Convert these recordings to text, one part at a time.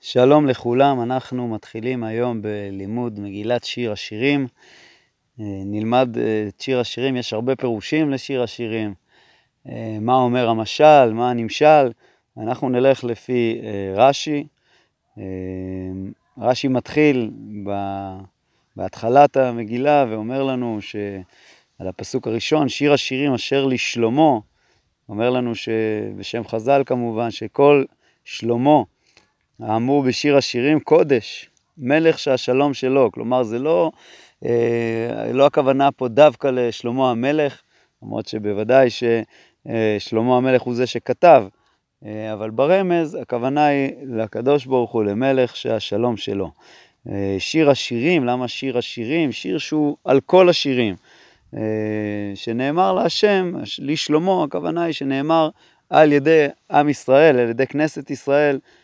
שלום לכולם, אנחנו מתחילים היום בלימוד מגילת שיר השירים. אה, נלמד אה, את שיר השירים, יש הרבה פירושים לשיר השירים. אה, מה אומר המשל, מה הנמשל. אנחנו נלך לפי רש"י. רש"י מתחיל בהתחלת המגילה ואומר לנו שעל הפסוק הראשון, שיר השירים אשר לשלמה, אומר לנו שבשם חז"ל כמובן, שכל שלמה האמור בשיר השירים קודש, מלך שהשלום שלו. כלומר, זה לא, אה, לא הכוונה פה דווקא לשלמה המלך, למרות שבוודאי ששלמה המלך הוא זה שכתב, אה, אבל ברמז הכוונה היא לקדוש ברוך הוא, למלך שהשלום שלו. אה, שיר השירים, למה שיר השירים? שיר שהוא על כל השירים. אה, שנאמר להשם, לשלמה, הכוונה היא שנאמר על ידי עם ישראל, על ידי כנסת ישראל, אה,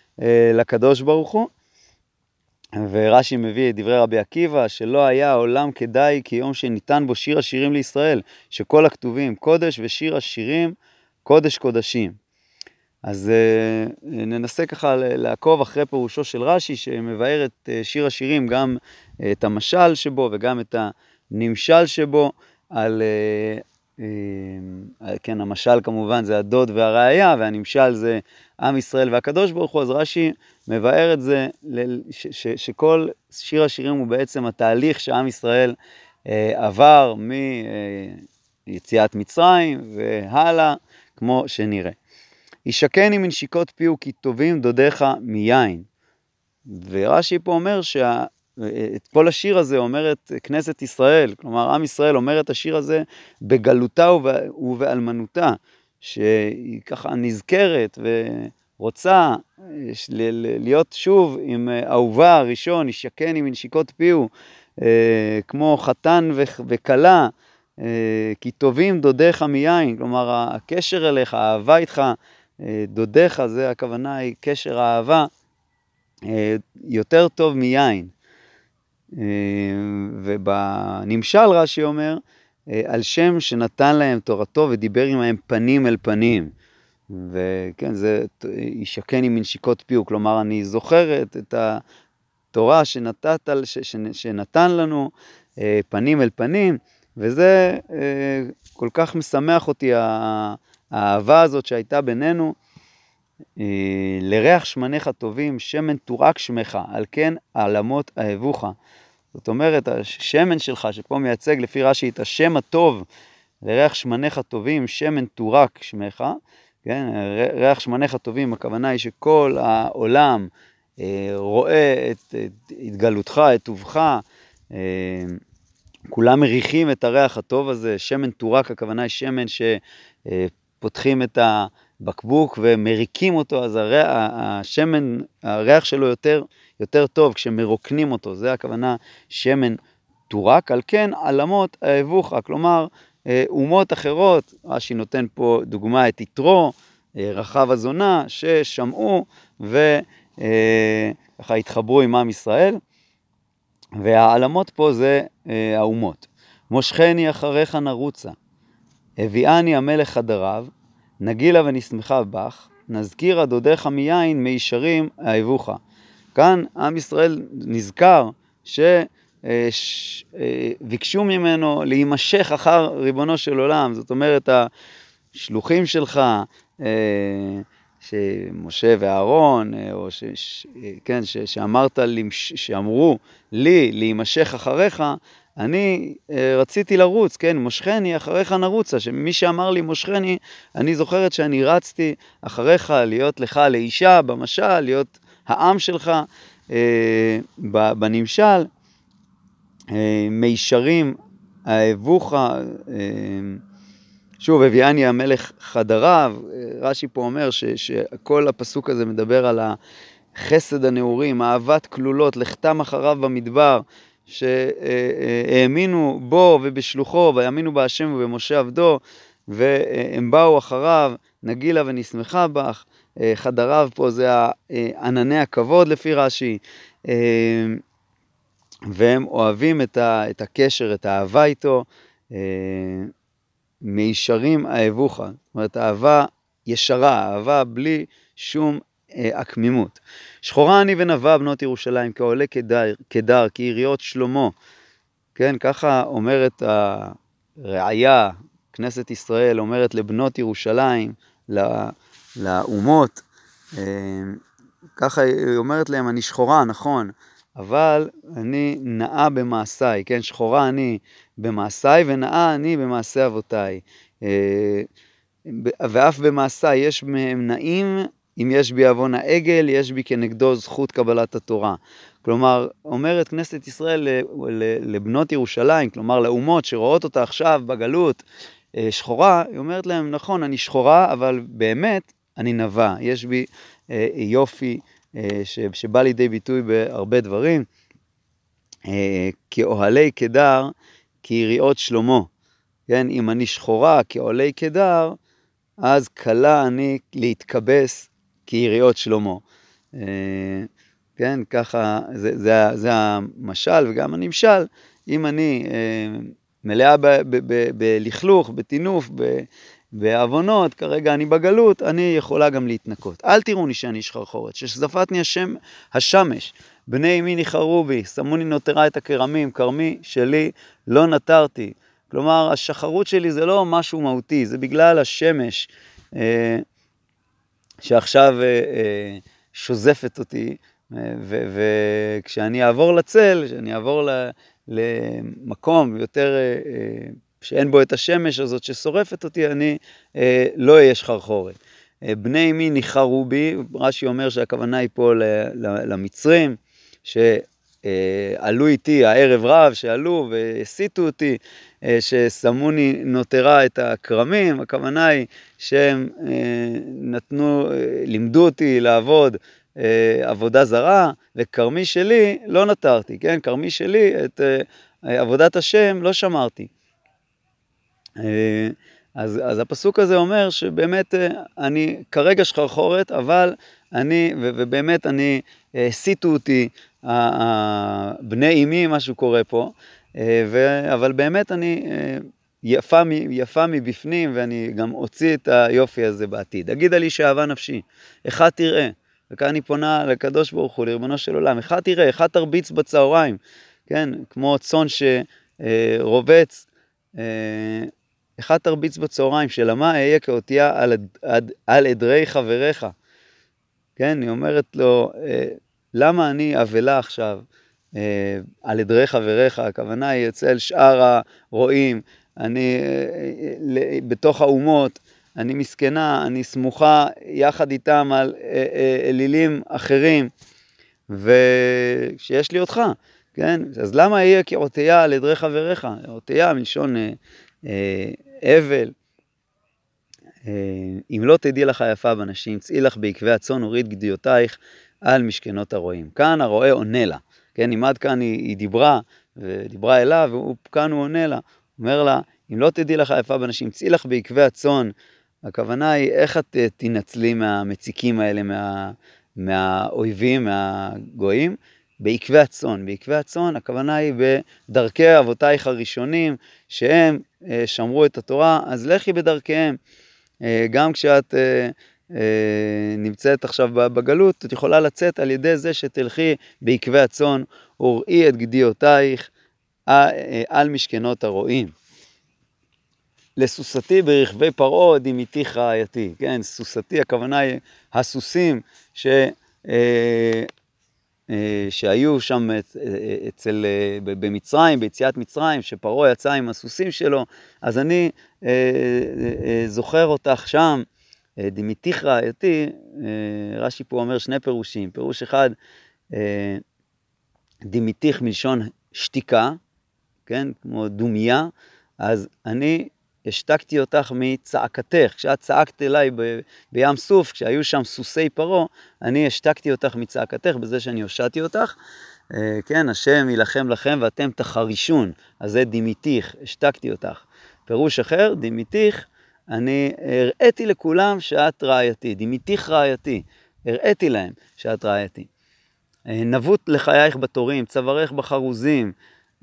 לקדוש ברוך הוא. ורש"י מביא את דברי רבי עקיבא, שלא היה העולם כדאי כיום שניתן בו שיר השירים לישראל, שכל הכתובים קודש ושיר השירים קודש קודשים. אז uh, ננסה ככה לעקוב אחרי פירושו של רש"י, שמבאר את uh, שיר השירים, גם uh, את המשל שבו וגם את הנמשל שבו, על, כן, המשל כמובן זה הדוד והראיה, והנמשל זה עם ישראל והקדוש ברוך הוא, אז רש"י מבאר את זה, שכל שיר השירים הוא בעצם התהליך שעם ישראל אה, עבר מיציאת מצרים והלאה, כמו שנראה. ישקני מנשיקות פיהו כי טובים דודיך מיין. ורש"י פה אומר שה... את כל השיר הזה אומרת כנסת ישראל, כלומר עם ישראל אומר את השיר הזה בגלותה ובאלמנותה. שהיא ככה נזכרת ורוצה אה, להיות שוב עם אה, אהובה הראשון, ישקני מנשיקות פיהו, אה, כמו חתן וכלה, כי טובים דודיך מיין, כלומר הקשר אליך, האהבה איתך, דודיך, זה הכוונה היא קשר האהבה, יותר טוב מיין. ובנמשל רש"י אומר, אה, על שם שנתן להם תורתו ודיבר עמהם פנים אל פנים. וכן, זה ישקני מנשיקות פיהו, כלומר, אני זוכרת את התורה שנתת, שנתן לנו אה, פנים אל פנים, וזה אה, כל כך משמח אותי, האהבה הזאת שהייתה בינינו. לריח שמניך טובים, שמן תורק שמך, על כן העלמות אהבוך. זאת אומרת, השמן שלך, שפה מייצג לפי רש"י את השם הטוב, לריח שמניך טובים, שמן תורק שמך, כן, ריח שמניך טובים, הכוונה היא שכל העולם אה, רואה את, את התגלותך, את טובך, אה, כולם מריחים את הריח הטוב הזה, שמן תורק, הכוונה היא שמן שפותחים את הבקבוק ומריקים אותו, אז הריח, השמן, הריח שלו יותר יותר טוב כשמרוקנים אותו, זה הכוונה שמן טורק, על כן עלמות אהבוך, כלומר אה, אומות אחרות, רש"י נותן פה דוגמה את יתרו, אה, רחב הזונה, ששמעו וככה אה, התחברו עם עם ישראל, והעלמות פה זה האומות. מושכני אחריך נרוצה, הביאני המלך חדריו, נגילה ונשמחה בך, נזכירה דודיך מיין מישרים אהבוך. כאן עם ישראל נזכר שביקשו אה, אה, ממנו להימשך אחר ריבונו של עולם, זאת אומרת, השלוחים שלך, אה, שמשה ואהרון, או ש, ש, כן, ש, שאמרת, שאמרו לי להימשך אחריך, אני רציתי לרוץ, כן, מושכני אחריך נרוצה, שמי שאמר לי מושכני, אני זוכרת שאני רצתי אחריך להיות לך לאישה, במשל, להיות העם שלך אה, בנמשל, אה, מישרים אהבוך, אה, שוב, הביאני המלך חדריו, אה, רש"י פה אומר ש, שכל הפסוק הזה מדבר על החסד הנעורים, אהבת כלולות, לכתם אחריו במדבר, שהאמינו בו ובשלוחו, ויאמינו בהשם ובמשה עבדו, והם באו אחריו, נגילה ונשמחה בך. אה, חדריו פה זה ענני הכבוד לפי רש"י, אה, והם אוהבים את הקשר, את האהבה איתו, אה, מישרים אהבוך, זאת אומרת אהבה ישרה, אהבה בלי שום הקמימות. שחורה אני ונבה בנות ירושלים, כעולה כדר, כדר כעיריות שלמה. כן, ככה אומרת הראיה, כנסת ישראל אומרת לבנות ירושלים, לאומות, ככה היא אומרת להם, אני שחורה, נכון, אבל אני נאה במעשיי, כן, שחורה אני במעשיי ונאה אני במעשי אבותיי. אה, ואף במעשיי יש מהם נאים, אם יש בי עוון העגל, יש בי כנגדו זכות קבלת התורה. כלומר, אומרת כנסת ישראל לבנות ירושלים, כלומר לאומות שרואות אותה עכשיו בגלות אה, שחורה, היא אומרת להם, נכון, אני שחורה, אבל באמת אני נבה, יש בי אה, יופי שבא לידי ביטוי בהרבה דברים. כאוהלי קדר, כיריעות שלמה. כן, אם אני שחורה כעולי קדר, אז קלה אני להתכבס כיריעות שלמה. אה, כן, ככה, זה, זה, זה המשל וגם הנמשל. אם אני אה, מלאה בלכלוך, בטינוף, בעוונות, כרגע אני בגלות, אני יכולה גם להתנקות. אל תראוני שאני שחרחורת, ששזפתני השם, השמש, בני אמי ניחרו בי, שמוני נותרה את הכרמים, כרמי שלי לא נטרתי. כלומר, השחרות שלי זה לא משהו מהותי, זה בגלל השמש אה, שעכשיו אה, אה, שוזפת אותי, אה, וכשאני אעבור לצל, כשאני אעבור למקום יותר, שאין בו את השמש הזאת ששורפת אותי, אני לא אהיה שחרחורת. בני אמי ניחרו בי, רש"י אומר שהכוונה היא פה למצרים, ש... אה, עלו איתי הערב רב, שעלו והסיתו אותי, אה, ששמוני נותרה את הכרמים, הכוונה היא שהם אה, נתנו, לימדו אותי לעבוד עבודה זרה, וכרמי שלי לא נתרתי, כן? כרמי שלי, את עבודת השם לא שמרתי. אז, אז הפסוק הזה אומר שבאמת אני כרגע שחרחורת, אבל אני, ובאמת אני, הסיתו אותי, בני אמי, משהו קורה פה, אה, ו... אבל באמת אני אה, יפה, יפה מבפנים, ואני גם אוציא את היופי הזה בעתיד. אגיד על איש אהבה נפשי, אחד תראה, וכאן אני פונה לקדוש ברוך הוא, לריבונו של עולם, אחד תראה, אחד תרביץ בצהריים, כן, כמו צאן שרובץ, אה, אחד תרביץ בצהריים, שלמה אהיה כאותיה על, על, על עדרי חבריך. כן, היא אומרת לו, למה אני אבלה עכשיו אה, על עדרי חבריך, הכוונה היא אצל שאר הרועים, אני אה, אה, בתוך האומות, אני מסכנה, אני סמוכה יחד איתם על אה, אה, אלילים אחרים, ושיש לי אותך, כן? אז למה אהיה כעוטיה על עדרי חבריך? עוטיה מלשון אה, אה, אבל. אה, אם לא תדעי לך יפה בנשים, צאי לך בעקבי הצאן, הוריד גדיותייך, על משכנות הרועים. כאן הרועה עונה לה, כן, אם עד כאן היא, היא דיברה, ודיברה אליו, וכאן הוא עונה לה, אומר לה, אם לא תדעי לך יפה בנשים, צאי לך בעקבי הצאן, הכוונה היא איך את אה, תנצלי מהמציקים האלה, מה, מהאויבים, מהגויים, בעקבי הצאן. בעקבי הצאן, הכוונה היא בדרכי אבותייך הראשונים, שהם אה, שמרו את התורה, אז לכי בדרכיהם. אה, גם כשאת נמצאת עכשיו בגלות, את יכולה לצאת על ידי זה שתלכי בעקבי הצאן, וראי את גדיעותייך אה, על משכנות הרועים. לסוסתי ברכבי פרעה דמיתיך רעייתי, כן, סוסתי, הכוונה היא הסוסים ש, אה, שהיו שם אצל, במצרים, ביציאת מצרים, שפרעה יצא עם הסוסים שלו, אז אני זוכר אותך שם, אה, דמיתיך רעייתי, אה, רש"י פה אומר שני פירושים. פירוש אחד, אה, דמיתיך מלשון שתיקה, כן, כמו דומיה, אז אני השתקתי אותך מצעקתך. כשאת צעקת אליי ב, בים סוף, כשהיו שם סוסי פרעה, אני השתקתי אותך מצעקתך בזה שאני הושעתי אותך. כן, השם יילחם לכם ואתם תחרישון, אז זה דמיתיך, השתקתי אותך. פירוש אחר, דמיתיך, אני הראיתי לכולם שאת רעייתי, דימיתיך רעייתי, הראיתי להם שאת רעייתי. אה, נבוט לחייך בתורים, צווארך בחרוזים,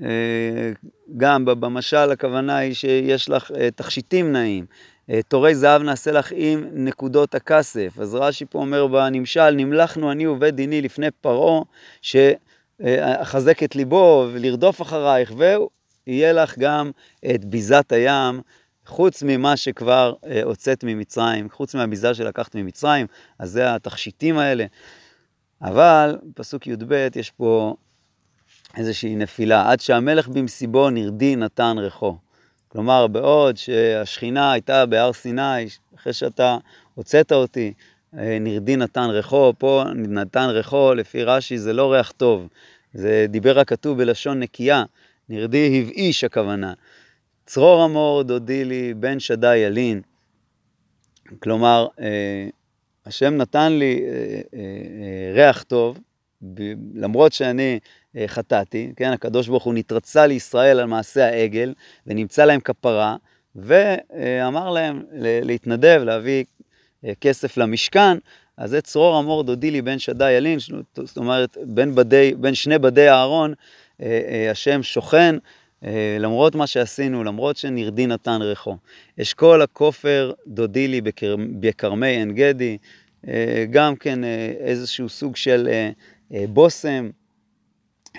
אה, גם במשל הכוונה היא שיש לך אה, תכשיטים נעים, תורי זהב נעשה לך עם נקודות הכסף. אז רש"י פה אומר בנמשל, נמלכנו אני ובית דיני לפני פרעה, שאחזק את ליבו ולרדוף אחרייך, ויהיה לך גם את ביזת הים, חוץ ממה שכבר הוצאת ממצרים, חוץ מהביזה שלקחת ממצרים, אז זה התכשיטים האלה. אבל פסוק י"ב יש פה איזושהי נפילה, עד שהמלך במסיבו נרדי נתן ריחו. כלומר, בעוד שהשכינה הייתה בהר סיני, אחרי שאתה הוצאת אותי, אה, נרדי נתן ריחו, פה נתן ריחו, לפי רש"י זה לא ריח טוב, זה דיבר הכתוב בלשון נקייה, נרדי הבאיש הכוונה. צרור המור דודי לי בן שדי ילין. כלומר, אה, השם נתן לי אה, ריח טוב, למרות שאני אה, חטאתי, כן, הקדוש ברוך הוא נתרצה לישראל על מעשה העגל, ונמצא להם כפרה, ואמר להם להתנדב, להביא אה, כסף למשכן, אז זה צרור אמור דודי לי בן שדי ילין, זאת אומרת, בין, בדי, בין שני בדי אהרון, אה, השם שוכן, למרות מה שעשינו, למרות שנרדי נתן ריחו. אשכול הכופר דודי לי בכרמי עין גדי, גם כן איזשהו סוג של בושם,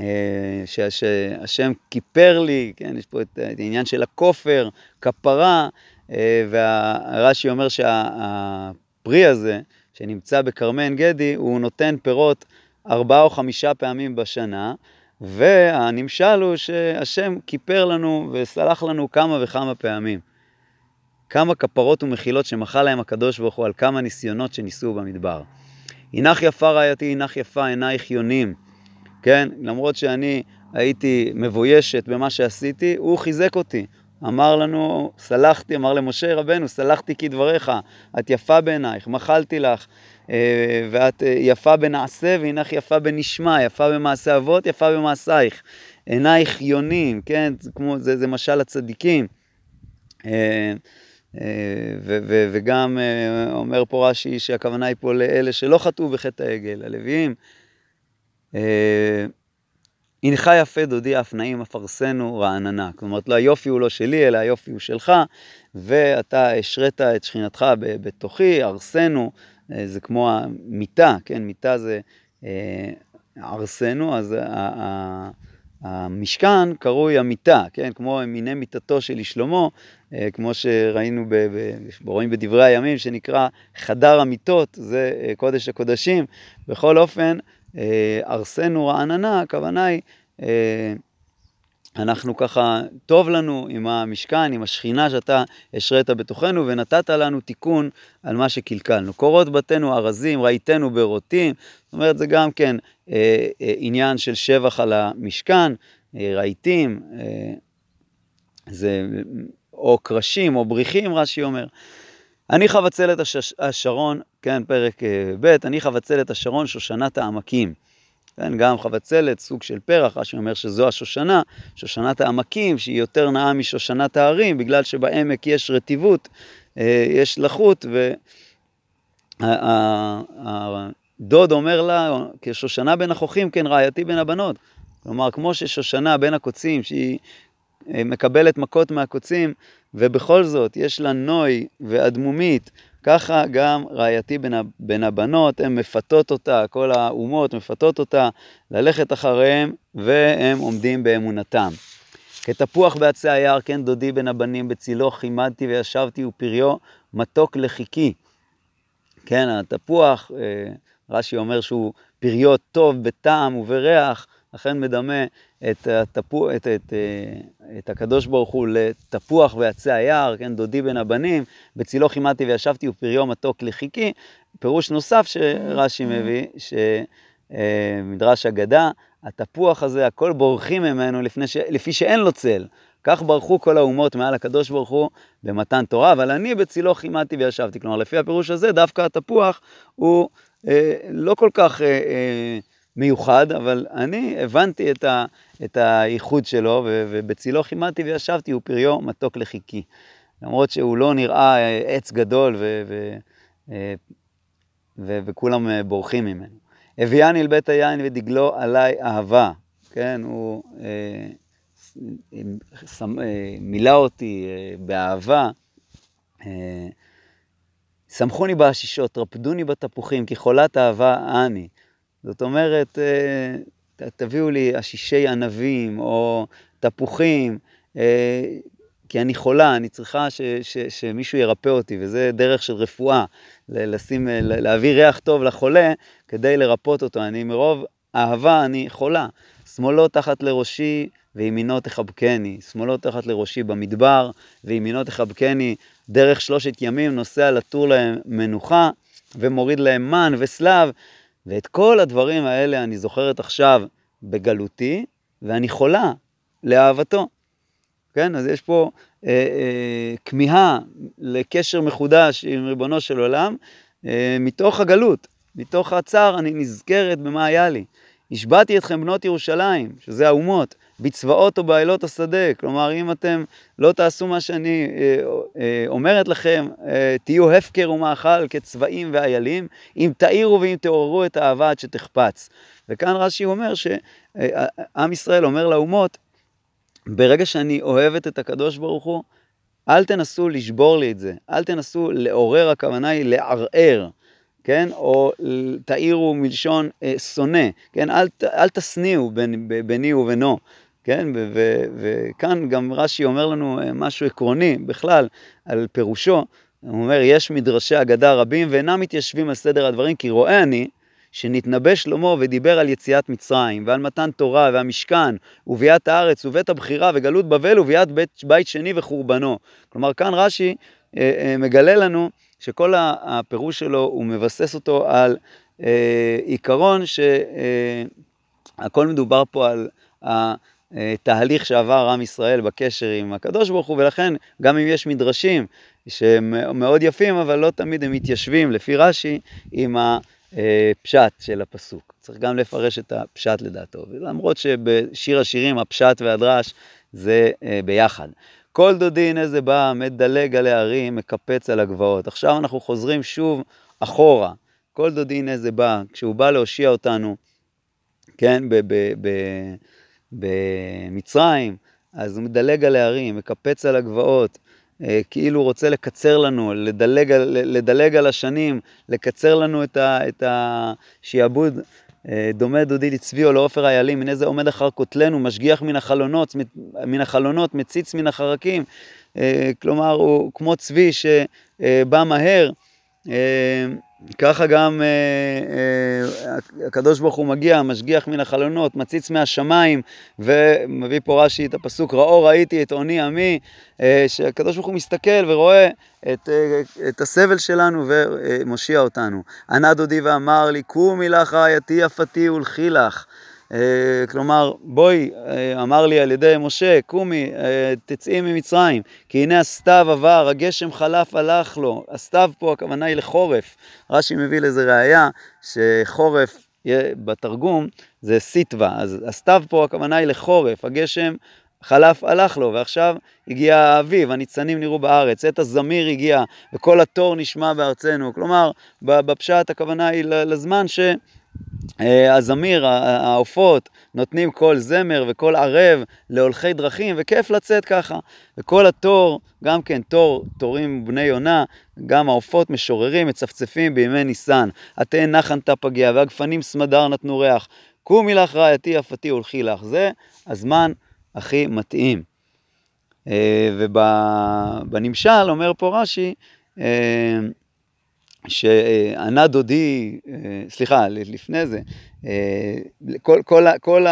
אה, שהשם כיפר לי, כן, יש פה את, העניין של הכופר, כפרה, אה, והרש"י אומר שהפרי הזה, שנמצא בכרמי עין גדי, הוא נותן פירות ארבעה או חמישה פעמים בשנה, והנמשל הוא שהשם כיפר לנו וסלח לנו כמה וכמה פעמים. כמה כפרות ומחילות שמחה להם הקדוש ברוך הוא על כמה ניסיונות שניסו במדבר. הנך יפה רעייתי, הנך יפה עינייך יונים. כן? למרות שאני הייתי מבוישת במה שעשיתי, הוא חיזק אותי. אמר לנו, סלחתי, אמר למשה רבנו, סלחתי כדבריך, את יפה בעינייך, מחלתי לך, ואת אה, יפה בנעשה והנך יפה בנשמע, יפה במעשה אבות, יפה במעשייך. עינייך יונים, כן? זה, כמו, זה, זה משל הצדיקים. אה, וגם אומר פה רש"י שהכוונה היא פה לאלה שלא חטאו בחטא העגל, הלוויים. אה, הנך יפה דודי אף נעים אפרסנו רעננה. כלומר, לא היופי הוא לא שלי, אלא היופי הוא שלך, ואתה השרית את שכינתך בתוכי, ארסנו, אה, זה כמו המיטה, כן, מיטה זה אה, ארסנו, אז המשכן קרוי המיטה, כן, כמו מיני מיטתו של שלמה, כמו שראינו, ב, ב, רואים בדברי הימים, שנקרא חדר המיטות, זה קודש הקודשים. בכל אופן, אה, ארסנו רעננה, הכוונה היא, אה, אנחנו ככה, טוב לנו עם המשכן, עם השכינה שאתה השרית בתוכנו, ונתת לנו תיקון על מה שקלקלנו. קורות בתינו ארזים, ראיתנו ברוטים, זאת אומרת, זה גם כן אה, אה, עניין של שבח על המשכן, אה, רהיטים, אה, זה או קרשים או בריחים, רש"י אומר. אני חבצלת הש... השרון, כן, פרק אה, ב', אני חבצלת השרון, שושנת העמקים. כן, גם חבצלת, סוג של פרח, רש"י אומר שזו השושנה, שושנת העמקים, שהיא יותר נאה משושנת ההרים, בגלל שבעמק יש רטיבות, אה, יש לחות, והדוד אומר לה, כשושנה בין החוכים, כן, רעייתי בין הבנות. כלומר, כמו ששושנה בין הקוצים, שהיא אה, מקבלת מכות מהקוצים, ובכל זאת יש לה נוי ואדמומית, ככה גם רעייתי בין, בין הבנות, הן מפתות אותה, כל האומות מפתות אותה, ללכת אחריהם, והם עומדים באמונתם. כתפוח בעצי היער, כן דודי בין הבנים, בצילו חימדתי וישבתי ופריו מתוק לחיקי. כן, התפוח, אה, רש"י אומר שהוא פריו טוב בטעם ובריח, לכן מדמה את, התפו, את, את, אה, את הקדוש ברוך הוא לתפוח ועצי היער, כן, דודי בין הבנים, בצילו חימדתי וישבתי ופריו מתוק לחיקי. פירוש נוסף שרש"י מביא, שמדרש אגדה, התפוח הזה, הכל בורחים ממנו לפני ש... לפי שאין לו צל. כך ברחו כל האומות מעל הקדוש ברוך הוא במתן תורה, אבל אני בצילו חימדתי וישבתי. כלומר, לפי הפירוש הזה, דווקא התפוח הוא אה, לא כל כך... אה, אה, מיוחד, אבל אני הבנתי את, ה, את הייחוד שלו, ו, ובצילו חימדתי וישבתי, הוא פריו מתוק לחיקי. למרות שהוא לא נראה אה, עץ גדול ו, ו, אה, ו, וכולם אה, בורחים ממנו. הביאני אל בית היין ודגלו עליי אהבה, כן, הוא אה, מילא אותי אה, באהבה, שמחוני בעשישות, רפדוני בתפוחים, כי חולת אהבה אני. זאת אומרת, תביאו לי עשישי ענבים או תפוחים, כי אני חולה, אני צריכה ש, ש, שמישהו ירפא אותי, וזה דרך של רפואה, לשים, להביא ריח טוב לחולה כדי לרפות אותו. אני מרוב אהבה, אני חולה. שמאלו תחת לראשי וימינו תחבקני. שמאלו תחת לראשי במדבר וימינו תחבקני. דרך שלושת ימים נוסע לתור להם מנוחה ומוריד להם מן וסלב. ואת כל הדברים האלה אני זוכרת עכשיו בגלותי, ואני חולה לאהבתו. כן? אז יש פה אה, אה, כמיהה לקשר מחודש עם ריבונו של עולם, אה, מתוך הגלות, מתוך הצער, אני נזכרת במה היה לי. השבעתי אתכם בנות ירושלים, שזה האומות, בצבאות או באלות השדה. כלומר, אם אתם לא תעשו מה שאני אה, אה, אומרת לכם, אה, תהיו הפקר ומאכל כצבאים ואיילים, אם תאירו ואם תעוררו את האהבה עד שתחפץ. וכאן רש"י אומר שעם אה, ישראל אומר לאומות, ברגע שאני אוהבת את הקדוש ברוך הוא, אל תנסו לשבור לי את זה, אל תנסו לעורר, הכוונה היא לערער, כן? או תאירו מלשון אה, שונא, כן? אל, אל תשניאו בין, ביני ובינו, כן? וכאן גם רש"י אומר לנו אה, משהו עקרוני בכלל על פירושו, הוא אומר, יש מדרשי אגדה רבים ואינם מתיישבים על סדר הדברים, כי רואה אני, שנתנבא שלמה ודיבר על יציאת מצרים, ועל מתן תורה והמשכן, וביאת הארץ, ובית הבחירה, וגלות בבל, וביאת בית, בית שני וחורבנו. כלומר, כאן רש"י אה, אה, מגלה לנו שכל הפירוש שלו, הוא מבסס אותו על אה, עיקרון שהכל אה, מדובר פה על התהליך שעבר עם ישראל בקשר עם הקדוש ברוך הוא, ולכן גם אם יש מדרשים שהם מאוד יפים, אבל לא תמיד הם מתיישבים, לפי רש"י, עם ה... אה, פשט של הפסוק. צריך גם לפרש את הפשט לדעתו, למרות שבשיר השירים הפשט והדרש זה אה, ביחד. כל דודי הנה זה בא, מדלג על הערים, מקפץ על הגבעות. עכשיו אנחנו חוזרים שוב אחורה. כל דודי הנה זה בא, כשהוא בא להושיע אותנו, כן, במצרים, אז הוא מדלג על הערים, מקפץ על הגבעות. אה, כאילו הוא רוצה לקצר לנו, לדלג, לדלג על השנים, לקצר לנו את השעבוד. אה, דומה דודי לצבי או לעופר איילים, הנה זה עומד אחר כותלנו, משגיח מן החלונות, מן החלונות, מציץ מן החרקים. אה, כלומר, הוא כמו צבי שבא מהר. ככה גם אה, אה, הקדוש ברוך הוא מגיע, משגיח מן החלונות, מציץ מהשמיים, ומביא פה רש"י את הפסוק, ראו ראיתי את עוני עמי, אה, שהקדוש ברוך הוא מסתכל ורואה את, אה, את הסבל שלנו ומושיע אותנו. ענה דודי ואמר לי, קומי לך רעייתי יפתי ולכי לך. אה, כלומר, בואי, אה, אמר לי על ידי משה, קומי, אה, תצאי ממצרים, כי הנה הסתיו עבר, הגשם חלף, הלך לו. הסתיו פה, הכוונה היא לחורף. רש"י מביא לזה ראייה, שחורף בתרגום זה סיטווה, אז הסתיו פה הכוונה היא לחורף, הגשם חלף הלך לו, ועכשיו הגיע האביב, הניצנים נראו בארץ, עת הזמיר הגיע, וכל התור נשמע בארצנו. כלומר, בפשט הכוונה היא לזמן ש... אה, הזמיר, העופות, נותנים קול זמר וקול ערב להולכי דרכים, וכיף לצאת ככה. וכל התור, גם כן תור, תורים בני יונה, גם העופות משוררים, מצפצפים בימי ניסן. התאן נחן תא פגיע, והגפנים סמדר נתנו ריח. קומי לך רעייתי יפתי הולכי לך. זה הזמן הכי מתאים. אה, ובנמשל אומר פה רש"י, אה, שענה דודי, אה, סליחה, לפני זה, אה, כל, כל, כל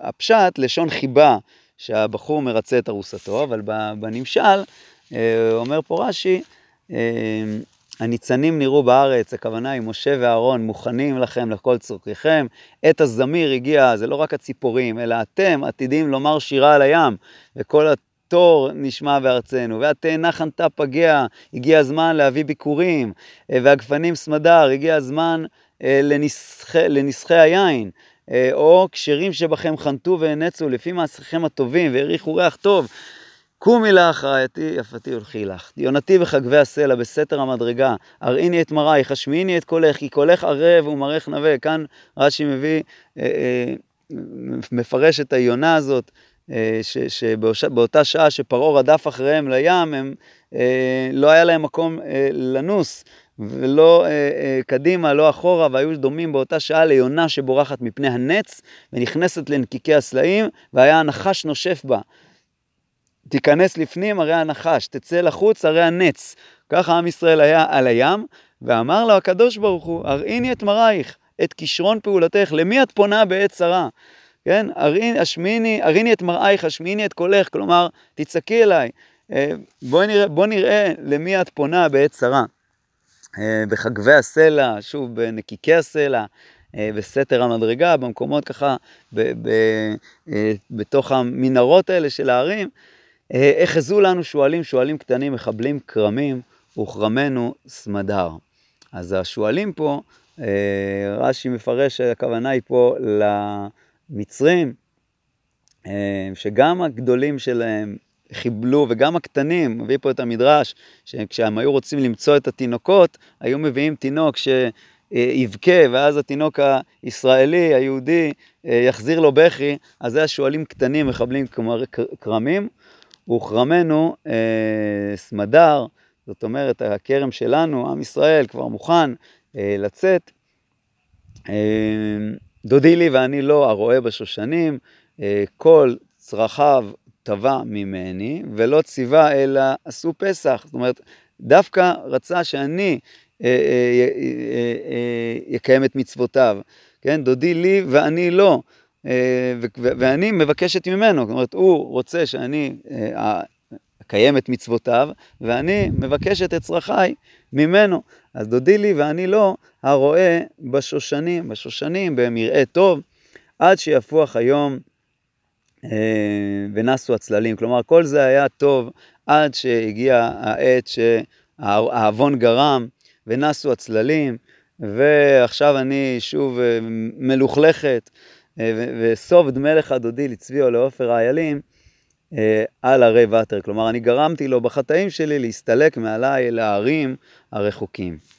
הפשט, לשון חיבה שהבחור מרצה את ארוסתו, אבל בנמשל, אה, אומר פה רש"י, הניצנים נראו בארץ, הכוונה היא משה ואהרון מוכנים לכם לכל צורכיכם. עת הזמיר הגיע, זה לא רק הציפורים, אלא אתם עתידים לומר שירה על הים, וכל תור נשמע בארצנו, והתאנה חנתה פגע, הגיע הזמן להביא ביקורים, אה, והגפנים סמדר, הגיע הזמן אה, לנסחי, לנסחי היין, אה, או כשרים שבכם חנתו והנצו לפי מעשיכם הטובים והריחו ריח טוב. קומי לך רעייתי יפתי הולכי לך. יונתי בחגבי הסלע, בסתר המדרגה, הראיני את מרייך, השמיעיני את קולך, כי קולך ערב ומראך נווה. כאן רש"י מביא, מפרש את היונה הזאת, אה, שבאותה שעה שפרעה רדף אחריהם לים, הם לא היה להם מקום לנוס. ולא אה, אה, קדימה, לא אחורה, והיו דומים באותה שעה ליונה שבורחת מפני הנץ ונכנסת לנקיקי הסלעים, והיה הנחש נושף בה. תיכנס לפנים, הרי הנחש, תצא לחוץ, הרי הנץ. ככה עם ישראל היה על הים, ואמר לו הקדוש ברוך הוא, הראיני את מראייך, את כישרון פעולתך, למי את פונה בעת צרה? כן, הראיני, השמיני, הראיני את מראייך, השמיני את קולך, כלומר, תצעקי אליי. אה, בואי נראה, בוא נראה למי את פונה בעת צרה. אה, בחגבי הסלע, שוב בנקיקי הסלע, אה, בסתר המדרגה, במקומות ככה, ב, ב, בתוך המנהרות האלה של ההרים, אחזו לנו שועלים, שועלים קטנים, מחבלים כרמים, וכרמנו סמדר. אז השועלים פה, רש"י מפרש שהכוונה היא פה למצרים, שגם הגדולים שלהם חיבלו, וגם הקטנים, מביא פה את המדרש, שכשהם היו רוצים למצוא את התינוקות, היו מביאים תינוק שיבכה, ואז התינוק הישראלי, היהודי, יחזיר לו בכי, אז זה השועלים קטנים, מחבלים כרמים, וכרמנו אה, סמדר, זאת אומרת, הכרם שלנו, עם ישראל, כבר מוכן אה, לצאת. אה, דודי לי ואני לא, הרועה בשושנים, כל צרכיו תבע ממני, ולא ציווה אלא עשו פסח. זאת אומרת, דווקא רצה שאני אה, אה, אה, את מצוותיו. כן, דודי לי ואני לא. ואני מבקשת ממנו, זאת אומרת, הוא רוצה שאני אקיים את מצוותיו, ואני מבקשת את צרכיי ממנו. אז דודי לי ואני לא, הרואה בשושנים, בשושנים, במראה טוב, עד שיפוח היום אה, ונסו הצללים. כלומר, כל זה היה טוב עד שהגיע העת שהעוון גרם ונסו הצללים, ועכשיו אני שוב אה, מלוכלכת, אה, וסוב דמי לך דודי לעופר האיילים, על הרי ותר. כלומר, אני גרמתי לו בחטאים שלי להסתלק מעליי אל הערים הרחוקים.